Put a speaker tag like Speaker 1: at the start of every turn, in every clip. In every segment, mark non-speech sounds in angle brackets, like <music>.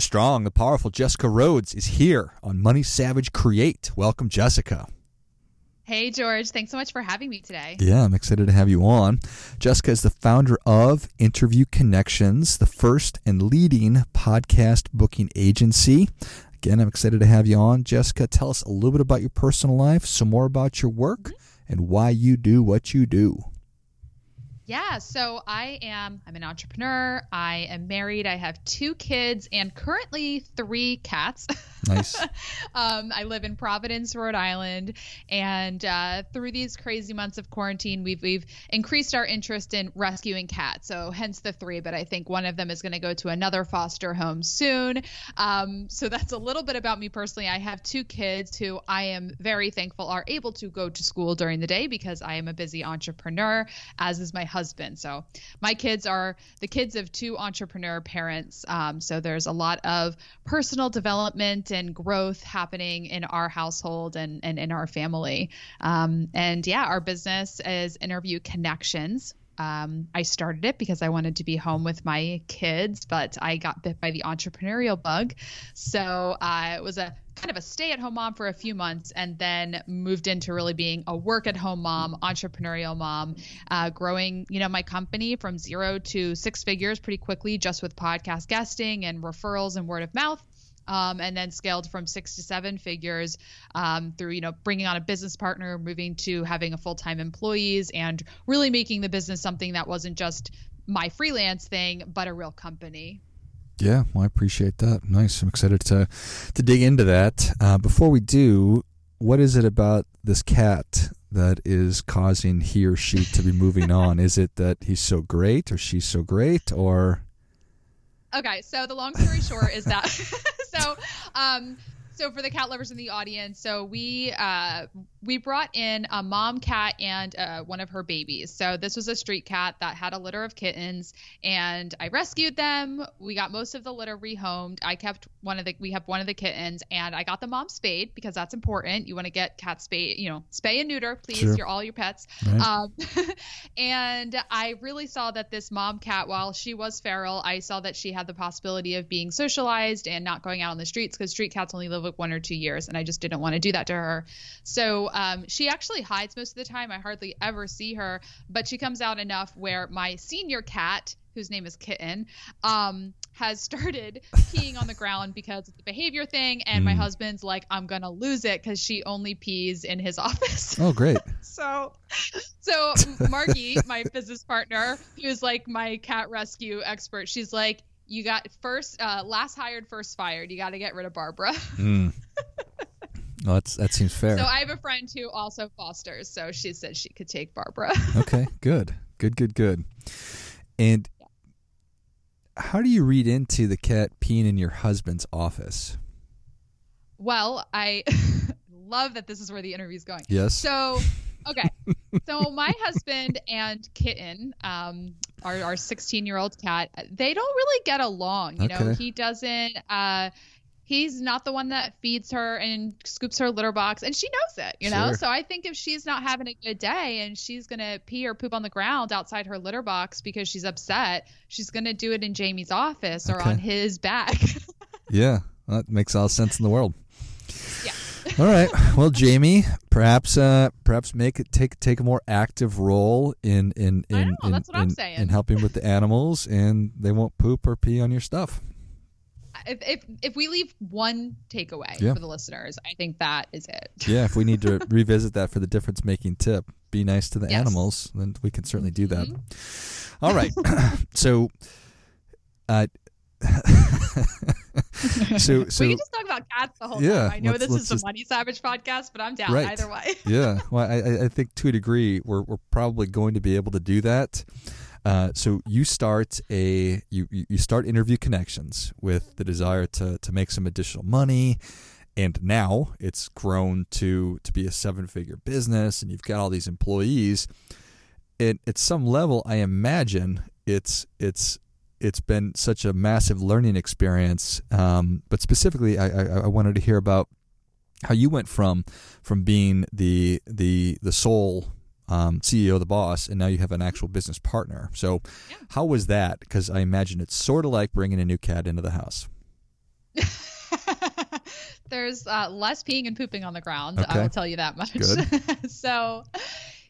Speaker 1: The strong, the powerful Jessica Rhodes is here on Money Savage Create. Welcome, Jessica.
Speaker 2: Hey, George. Thanks so much for having me today.
Speaker 1: Yeah, I'm excited to have you on. Jessica is the founder of Interview Connections, the first and leading podcast booking agency. Again, I'm excited to have you on. Jessica, tell us a little bit about your personal life, some more about your work, mm-hmm. and why you do what you do.
Speaker 2: Yeah, so I am I'm an entrepreneur. I am married. I have two kids and currently three cats. <laughs>
Speaker 1: Nice.
Speaker 2: um, I live in Providence, Rhode Island, and uh, through these crazy months of quarantine, we've we've increased our interest in rescuing cats. So hence the three, but I think one of them is going to go to another foster home soon. Um, so that's a little bit about me personally. I have two kids who I am very thankful are able to go to school during the day because I am a busy entrepreneur, as is my husband husband. So my kids are the kids of two entrepreneur parents. Um, so there's a lot of personal development and growth happening in our household and, and in our family. Um, and yeah, our business is Interview Connections. Um, I started it because I wanted to be home with my kids, but I got bit by the entrepreneurial bug. So uh, it was a kind of a stay at home mom for a few months and then moved into really being a work at home mom, entrepreneurial mom, uh, growing, you know, my company from zero to six figures pretty quickly just with podcast guesting and referrals and word of mouth. Um, and then scaled from six to seven figures um, through you know bringing on a business partner moving to having a full-time employees and really making the business something that wasn't just my freelance thing but a real company
Speaker 1: yeah, well, I appreciate that. Nice. I'm excited to to dig into that. Uh, before we do, what is it about this cat that is causing he or she to be moving <laughs> on? Is it that he's so great, or she's so great, or?
Speaker 2: Okay, so the long story short is that <laughs> so um so for the cat lovers in the audience, so we uh, we brought in a mom cat and uh, one of her babies. So this was a street cat that had a litter of kittens, and I rescued them. We got most of the litter rehomed. I kept one of the we have one of the kittens, and I got the mom spayed because that's important. You want to get cat spayed, you know, spay and neuter, please. Sure. You're all your pets. Right. Um, <laughs> and I really saw that this mom cat, while she was feral, I saw that she had the possibility of being socialized and not going out on the streets because street cats only live one or two years, and I just didn't want to do that to her. So um, she actually hides most of the time. I hardly ever see her, but she comes out enough where my senior cat, whose name is Kitten, um, has started <laughs> peeing on the ground because it's a behavior thing. And mm. my husband's like, I'm going to lose it because she only pees in his <laughs> office.
Speaker 1: Oh, great. <laughs>
Speaker 2: so, so Margie, my business partner, who's like my cat rescue expert, she's like, you got first uh, last hired first fired. You got to get rid of barbara. <laughs> Mm.
Speaker 1: well, that's that seems fair.
Speaker 2: So i have a friend who also fosters so she said she could take barbara. <laughs>
Speaker 1: Okay good. Good good good. And yeah. how do you read into the cat peeing in your husband's office?
Speaker 2: Well i <laughs> love that this is where the interview is going.
Speaker 1: Yes.
Speaker 2: So okay so my husband and kitten um our our 16 year old cat they don't really get along you okay. know he doesn't uh he's not the one that feeds her and scoops her litter box and she knows it you know? Sure. so i think if she's not having a good day and she's going to pee or poop on the ground outside her litter box because she's upset she's going to do it in jamie's office or on his back. <laughs>
Speaker 1: Yeah that makes all sense in the world. Yeah all right. Well, Jamie, perhaps uh, perhaps make it take take a more active role in in in in, in, in, helping with the animals, and they won't poop or pee on your stuff.
Speaker 2: If if, if we leave one takeaway yeah. for the listeners, I think that is it.
Speaker 1: Yeah. If we need to <laughs> revisit that for the difference making tip, be nice to the yes. animals, then we can certainly do that. Mm-hmm. All right. <laughs> <coughs> so. Uh, <laughs>
Speaker 2: so, <laughs> so we can just talk about cats the whole yeah, time. I know this is the Money Savage podcast, but I'm down right. either way. <laughs>
Speaker 1: yeah, <laughs> well, I, I think to a degree we're we're probably going to be able to do that. Uh, so you start a you you start interview connections with the desire to to make some additional money and now it's grown to to be a seven figure business and you've got all these employees it, at some level i imagine it's it's it's been such a massive learning experience um, but specifically I, I, I wanted to hear about how you went from from being the the the sole um, CEO, the boss, and now you have an actual business partner. So, yeah. how was that? Because I imagine it's sort of like bringing a new cat into the house. <laughs>
Speaker 2: There's uh, less peeing and pooping on the ground. Okay. I will tell you that much. <laughs> so,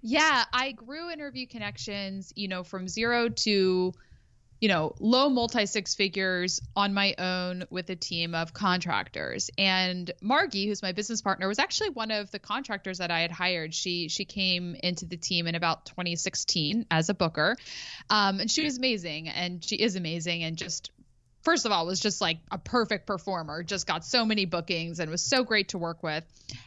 Speaker 2: yeah, I grew Interview Connections, you know, from zero to you know, low multi six figures on my own with a team of contractors. And Margie, who's my business partner, was actually one of the contractors that I had hired. She she came into the team in about 2016 as a booker, um, and she was amazing, and she is amazing, and just first of all was just like a perfect performer just got so many bookings and was so great to work with.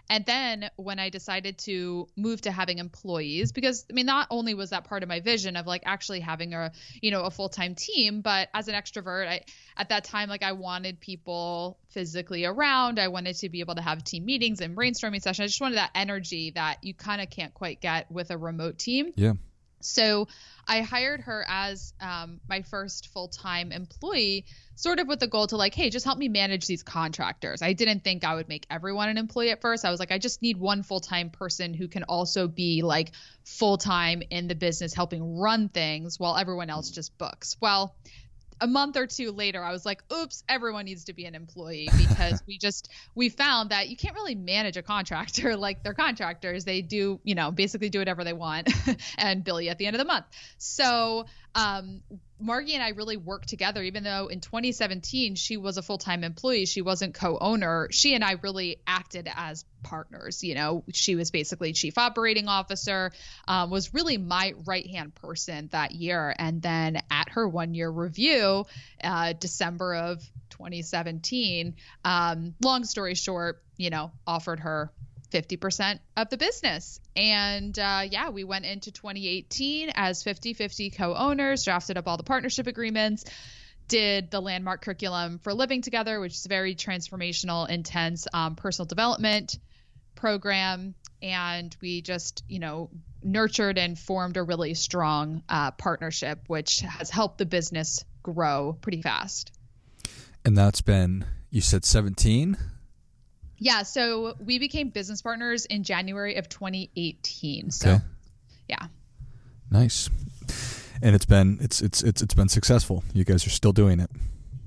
Speaker 2: And then when i decided to move to having employees because i mean not only was that part of my vision of like actually having a you know a full-time team but as an extrovert i at that time like i wanted people physically around. I wanted to be able to have team meetings and brainstorming sessions. I just wanted that energy that you kind of can't quite get with a remote team.
Speaker 1: Yeah
Speaker 2: so I hired her as um, my first full time employee, sort of with the goal to like, hey, just help me manage these contractors. I didn't think I would make everyone an employee at first. I was like, I just need one full time person who can also be like full time in the business, helping run things while everyone else just books. Well, a month or two later i was like oops everyone needs to be an employee because <laughs> we just we found that you can't really manage a contractor. <laughs> Like they're contractors. They do you know basically do whatever they want <laughs> and bill you at the end of the month. So um, Margie and I really worked together, even though in 2017 she was a full time employee, she wasn't co owner. She and I really acted as partners. You know, she was basically chief operating officer, um, was really my right hand person that year. And then at her one year review, uh, December of 2017, um, long story short, you know, offered her 50% of the business. And uh, yeah, we went into 2018 as 50 50 co owners, drafted up all the partnership agreements, did the landmark curriculum for living together, which is very transformational, intense um, personal development program. And we just, you know, nurtured and formed a really strong uh, partnership, which has helped the business grow pretty fast.
Speaker 1: And that's been, you said 17?
Speaker 2: Yeah, so we became business partners in January of 2018. So, okay. yeah.
Speaker 1: Nice. And it's been it's it's it's it's been successful. You guys are still doing it.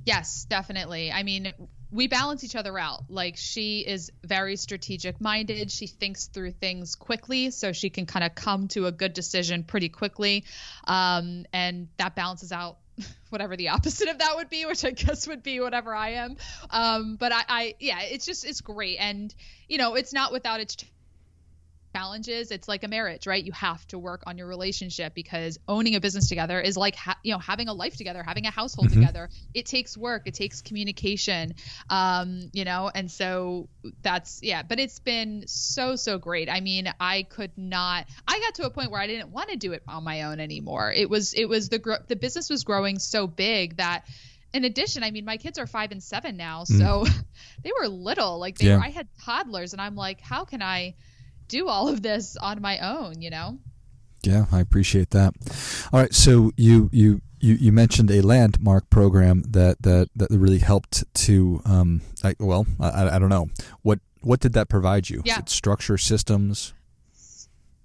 Speaker 2: Yes, definitely. I mean, we balance each other out. Like she is very strategic minded. She thinks through things quickly, so she can kind of come to a good decision pretty quickly, um, and that balances out <laughs> whatever the opposite of that would be, which I guess would be whatever I am. Um, but I, I, yeah, it's just it's great, and you know, it's not without its challenges it's like a marriage right you have to work on your relationship because owning a business together is like ha- you know having a life together having a household mm-hmm. together it takes work it takes communication um you know and so that's yeah but it's been so so great i mean i could not i got to a point where i didn't want to do it on my own anymore it was it was the gro- the business was growing so big that in addition, I mean, my kids are five and seven now, mm. so mm. <laughs> they were little. Like they yeah. were, I had toddlers, and I'm like, how can I do all of this on my own, you know?
Speaker 1: Yeah, I appreciate that. All right, so you you you, you mentioned a landmark program that that that really helped to um I, well I, I don't know what what did that provide you?
Speaker 2: Yeah.
Speaker 1: structure systems.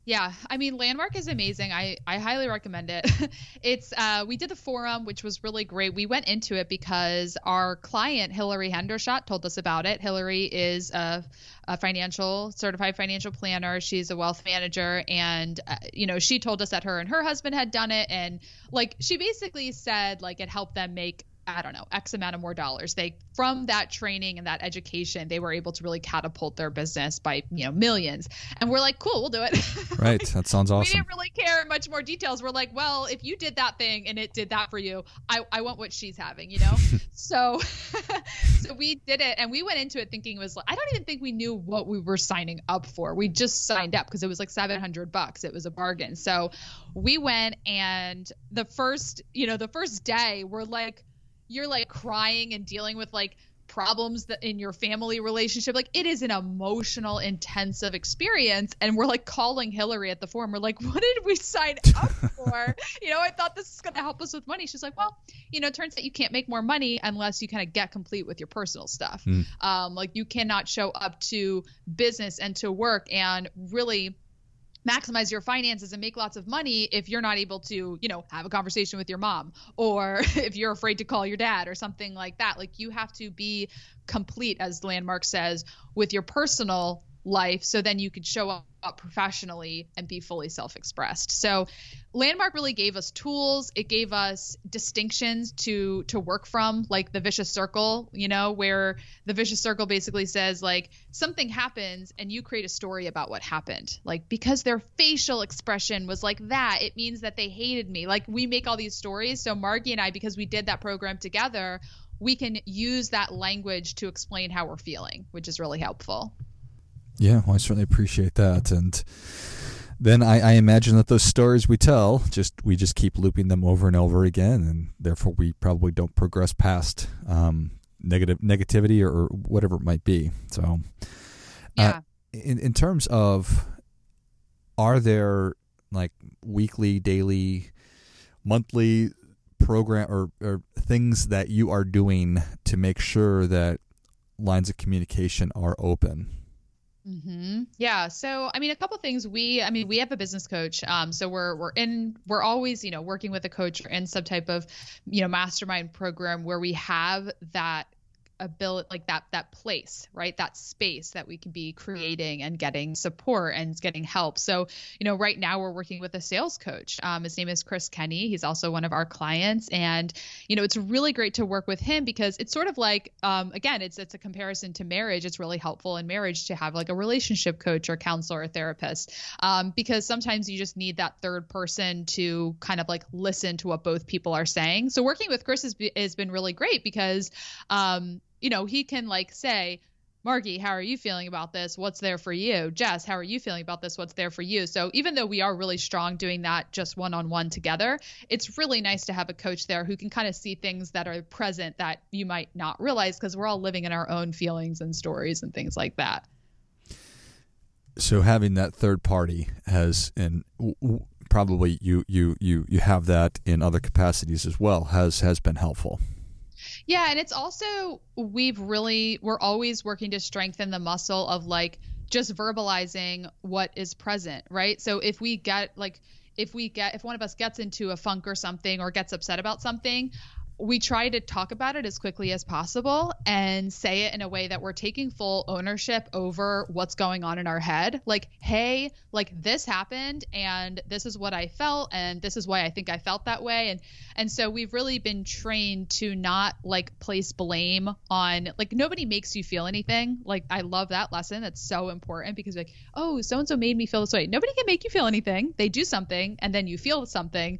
Speaker 2: Yeah, I mean, Landmark is amazing. I, I highly recommend it. <laughs> it's uh, we did the forum, which was really great. We went into it because our client Hillary Hendershot told us about it. Hillary is a, a financial certified financial planner. She's a wealth manager, and uh, you know she told us that her and her husband had done it, and like she basically said like it helped them make I don't know, X amount of more dollars. They from that training and that education, they were able to really catapult their business by, you know, millions. And we're like, cool, we'll do it. <laughs>
Speaker 1: Right. that sounds awesome.
Speaker 2: We didn't really care much more details. We're like, well, if you did that thing and it did that for you, I, I want what she's having, you know? <laughs> so <laughs> so we did it and we went into it thinking it was like I don't even think we knew what we were signing up for. We just signed up because it was like 700 bucks. It was a bargain. So we went and the first, you know, the first day we're like you're like crying and dealing with like problems that in your family relationship. Like it is an emotional, intensive experience. And we're like calling Hillary at the forum. We're like, <laughs> what did we sign up for? you know, I thought this is going to help us with money. She's like, well, you know, it turns out you can't make more money unless you kind of get complete with your personal stuff. Mm. Um, like you cannot show up to business and to work and really maximize your finances and make lots of money if you're not able to, you know, have a conversation with your mom <laughs> or <laughs> if you're afraid to call your dad or something like that. Like you have to be complete, as Landmark says, with your personal life so then you could show up professionally and be fully self-expressed. So landmark really gave us tools. It gave us distinctions to to work from like the vicious circle you know where the vicious circle basically says like something happens and you create a story about what happened. Like because their facial expression was like that it means that they hated me. Like we make all these stories. So margie and i because we did that program together we can use that language to explain how we're feeling which is really helpful
Speaker 1: yeah, well, I certainly appreciate that. And then I, I, imagine that those stories we tell, just we just keep looping them over and over again, and therefore we probably don't progress past um, negative negativity or, or, whatever it might be. So,
Speaker 2: uh, yeah. Uh,
Speaker 1: in in terms of, are there like weekly, daily, monthly program or, or things that you are doing to make sure that lines of communication are open?
Speaker 2: Mm-hmm. Yeah. So, I mean, a couple things. We, I mean, we have a business coach. Um, so we're we're in we're always you know working with a coach or in some type of you know mastermind program where we have that ability like that that place right? That space that we can be creating and getting support and getting help. So you know right now we're working with a sales coach. Um, his name is chris kenny. He's also one of our clients. And you know it's really great to work with him because it's sort of like um, again it's it's a comparison to marriage. It's really helpful in marriage to have like a relationship coach or counselor or therapist. Um, because sometimes you just need that third person to kind of like listen to what both people are saying. So working with chris has, has been really great because um, you know, he can like say, Margie, how are you feeling about this? What's there for you? Jess, how are you feeling about this? What's there for you? So, even though we are really strong doing that just one on one together, it's really nice to have a coach there who can kind of see things that are present that you might not realize because we're all living in our own feelings and stories and things like that.
Speaker 1: So, having that third party has, and probably you you you you have that in other capacities as well, has has been helpful.
Speaker 2: Yeah, and it's also we've really we're always working to strengthen the muscle of like just verbalizing what is present, right? So if we get like if we get if one of us gets into a funk or something or gets upset about something, we try to talk about it as quickly as possible and say it in a way that we're taking full ownership over what's going on in our head. Like, hey, like this happened and this is what I felt and this is why I think I felt that way. And and so we've really been trained to not like place blame on like nobody makes you feel anything. Like I love that lesson. That's so important because like, oh, so and so made me feel this way. Nobody can make you feel anything. They do something and then you feel something,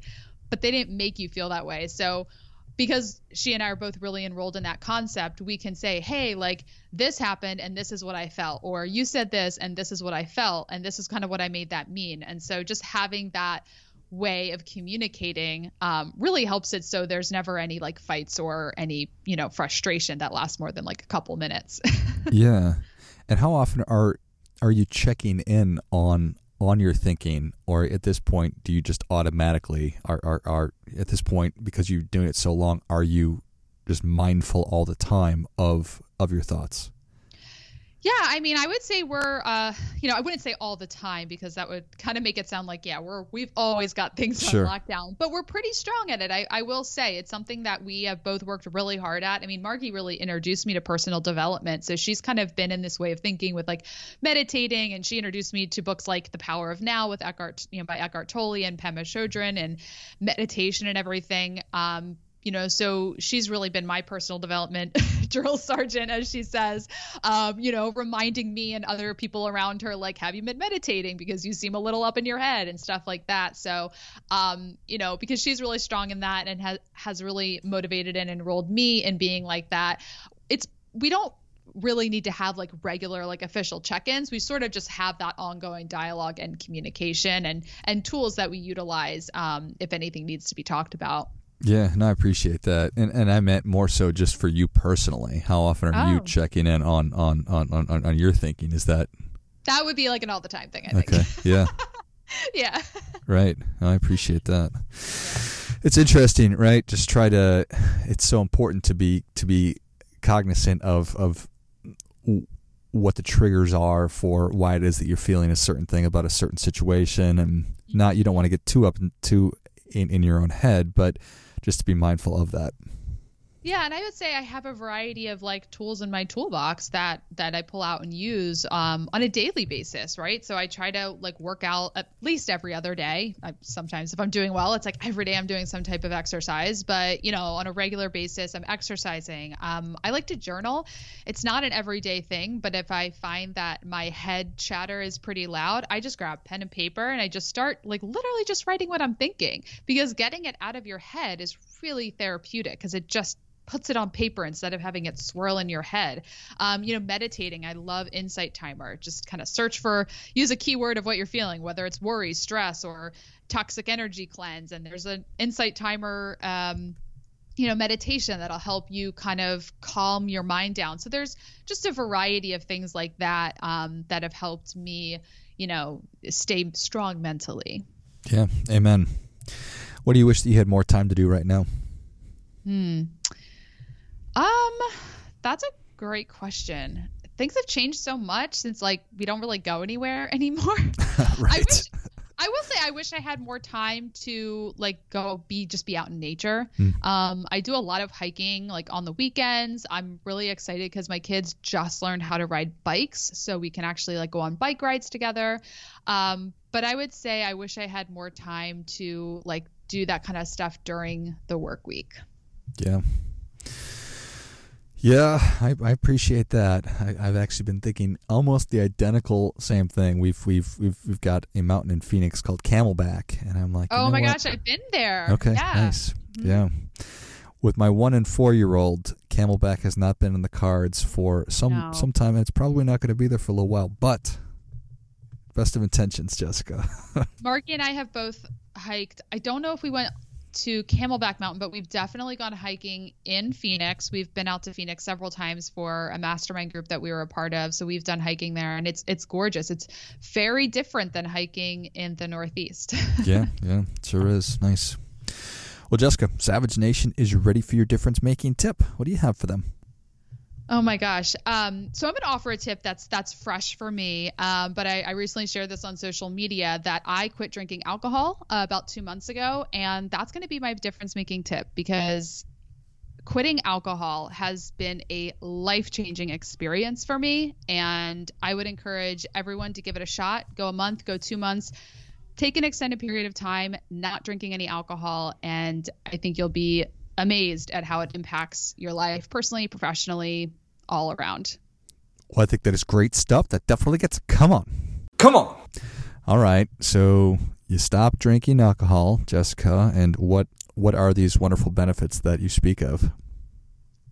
Speaker 2: but they didn't make you feel that way. So because she and I are both really enrolled in that concept, we can say, hey, like this happened and this is what I felt, or you said this and this is what I felt, and this is kind of what I made that mean. And so just having that way of communicating um, really helps it so there's never any like fights or any, you know, frustration that lasts more than like a couple minutes. <laughs>
Speaker 1: yeah. And how often are are you checking in on on your thinking or at this point do you just automatically are, are, are at this point because you're doing it so long are you just mindful all the time of of your thoughts
Speaker 2: yeah, I mean, I would say we're, uh, you know, I wouldn't say all the time because that would kind of make it sound like, yeah, we're we've always got things sure. on lockdown, but we're pretty strong at it. I, I will say it's something that we have both worked really hard at. I mean, Margie really introduced me to personal development, so she's kind of been in this way of thinking with like meditating, and she introduced me to books like The Power of Now with Eckhart, you know, by Eckhart Tolle and Pema Chodron, and meditation and everything. Um, you know, so she's really been my personal development <laughs> drill <laughs> sergeant, as she says, um, you know, reminding me and other people around her, like, have you been meditating? Because you seem a little up in your head and stuff like that. So, um, you know, because she's really strong in that and has, has really motivated and enrolled me in being like that. It's, we don't really need to have like regular like official check-ins we sort of just have that ongoing dialogue and communication and and tools that we utilize um, if anything needs to be talked about
Speaker 1: Yeah, and I appreciate that, and and I meant more so just for you personally. How often are
Speaker 2: Oh.
Speaker 1: you checking in on on, on, on on your thinking? Is that
Speaker 2: That would be like an all the time thing, I think.
Speaker 1: okay? Yeah, <laughs>
Speaker 2: yeah.
Speaker 1: right. I appreciate that. It's interesting, right? Just try to. It's so important to be to be cognizant of of what the triggers are for why it is that you're feeling a certain thing about a certain situation, and not you don't want to get too up and too in, in your own head, but just to be mindful of that.
Speaker 2: Yeah, and I would say I have a variety of like tools in my toolbox that that I pull out and use um, on a daily basis, right? So I try to like work out at least every other day. I, sometimes if I'm doing well, it's like every day I'm doing some type of exercise, but you know, on a regular basis, I'm exercising. Um, I like to journal. It's not an everyday thing, but if I find that my head chatter is pretty loud, I just grab pen and paper and I just start like literally just writing what I'm thinking because getting it out of your head is really therapeutic because it just puts it on paper instead of having it swirl in your head. Um, you know, meditating. I love Insight Timer. Just kind of search for, use a keyword of what you're feeling, whether it's worry, stress, or toxic energy cleanse. And there's an Insight Timer. Um, you know meditation that'll help you kind of calm your mind down so there's just a variety of things like that um, that have helped me you know stay strong mentally
Speaker 1: Yeah, amen. What do you wish that you had more time to do right now?
Speaker 2: Hmm. Um, that's a great question. Things have changed so much since like we don't really go anywhere <laughs> anymore. <laughs> I
Speaker 1: right.
Speaker 2: wish I will say I wish I had more time to like go be just be out in nature.
Speaker 1: Hmm.
Speaker 2: Um, I do a lot of hiking like on the weekends. I'm really excited because my kids just learned how to ride bikes, so we can actually like go on bike rides together. Um, but I would say I wish I had more time to like do that kind of stuff during the work week.
Speaker 1: Yeah. Yeah, I, I appreciate that. I, I've actually been thinking almost the identical same thing. We've we've we've we've got a mountain in Phoenix called Camelback, and I'm like, you
Speaker 2: Oh
Speaker 1: know
Speaker 2: my
Speaker 1: what?
Speaker 2: gosh, I've been there.
Speaker 1: Okay,
Speaker 2: yeah.
Speaker 1: nice.
Speaker 2: Mhm.
Speaker 1: Yeah. With my one and four year old, Camelback has not been in the cards for some
Speaker 2: No.
Speaker 1: some time, and it's probably not going to be there for a little while. But best of intentions, Jessica. <laughs>
Speaker 2: Margie and I have both hiked. I don't know if we went to Camelback Mountain, but we've definitely gone hiking in Phoenix. We've been out to Phoenix several times for a mastermind group that we were a part of. So we've done hiking there and it's it's gorgeous. It's very different than hiking in the Northeast. <laughs>
Speaker 1: yeah, yeah, sure is nice. Well, Jessica, Savage Nation is ready for your difference making tip. What do you have for them?
Speaker 2: Oh my gosh. Um, so I'm gonna offer a tip that's that's fresh for me. Um, but I, I recently shared this on social media that I quit drinking alcohol uh, about two months ago, and that's gonna be my difference making tip because quitting alcohol has been a life changing experience for me, and I would encourage everyone to give it a shot. Go a month, go two months. Take an extended period of time not drinking any alcohol, and I think you'll be amazed at how it impacts your life personally, professionally, all around.
Speaker 1: Well, I think that is great stuff. That definitely gets come on. Come on. All right. So you stop drinking alcohol, Jessica, and what what are these wonderful benefits that you speak of?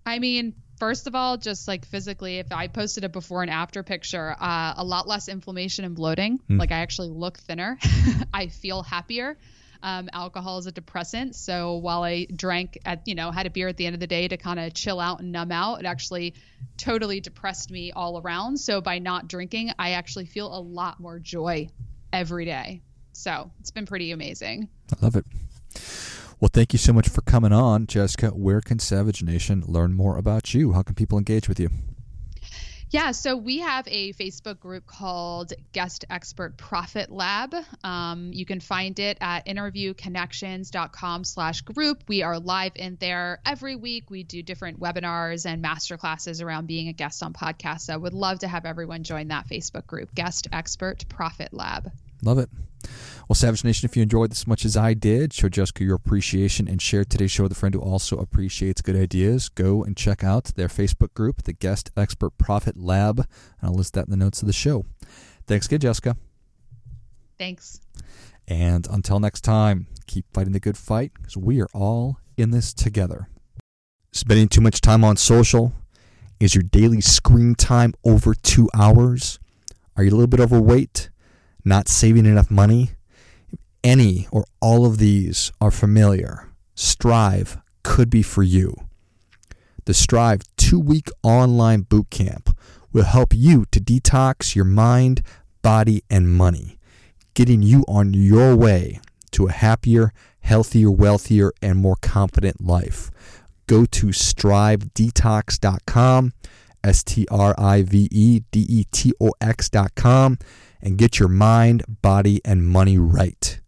Speaker 2: I mean, first of all, just like physically, if I posted a before and after picture, uh, a lot less inflammation and bloating. Like I actually look thinner. <laughs> I feel happier. Um, alcohol is a depressant, so while I drank at you know had a beer at the end of the day to kind of chill out and numb out, it actually totally depressed me all around. So by not drinking, I actually feel a lot more joy every day. So it's been pretty amazing.
Speaker 1: I love it. Well, thank you so much for coming on, Jessica. Where can Savage Nation learn more about you? How can people engage with you?
Speaker 2: Yeah, so we have a Facebook group called Guest Expert Profit Lab. Um, you can find it at interviewconnections.com slash group. We are live in there every week. We do different webinars and masterclasses around being a guest on podcasts. So would love to have everyone join that Facebook group, Guest Expert Profit Lab.
Speaker 1: Love it. Well, Savage Nation, if you enjoyed this as much as I did, show Jessica your appreciation and share today's show with a friend who also appreciates good ideas. Go and check out their Facebook group, the Guest Expert Profit Lab, and I'll list that in the notes of the show. Thanks again, Jessica.
Speaker 2: Thanks.
Speaker 1: And until next time, keep fighting the good fight because we are all in this together. Spending too much time on social? Is your daily screen time over two hours? Are you a little bit overweight? Not saving enough money? Any or all of these are familiar. Strive could be for you. The Strive two week online boot camp will help you to detox your mind, body, and money, getting you on your way to a happier, healthier, wealthier, and more confident life. Go to strivedetox.com, S T R I V E D E T O X.com, and get your mind, body, and money right.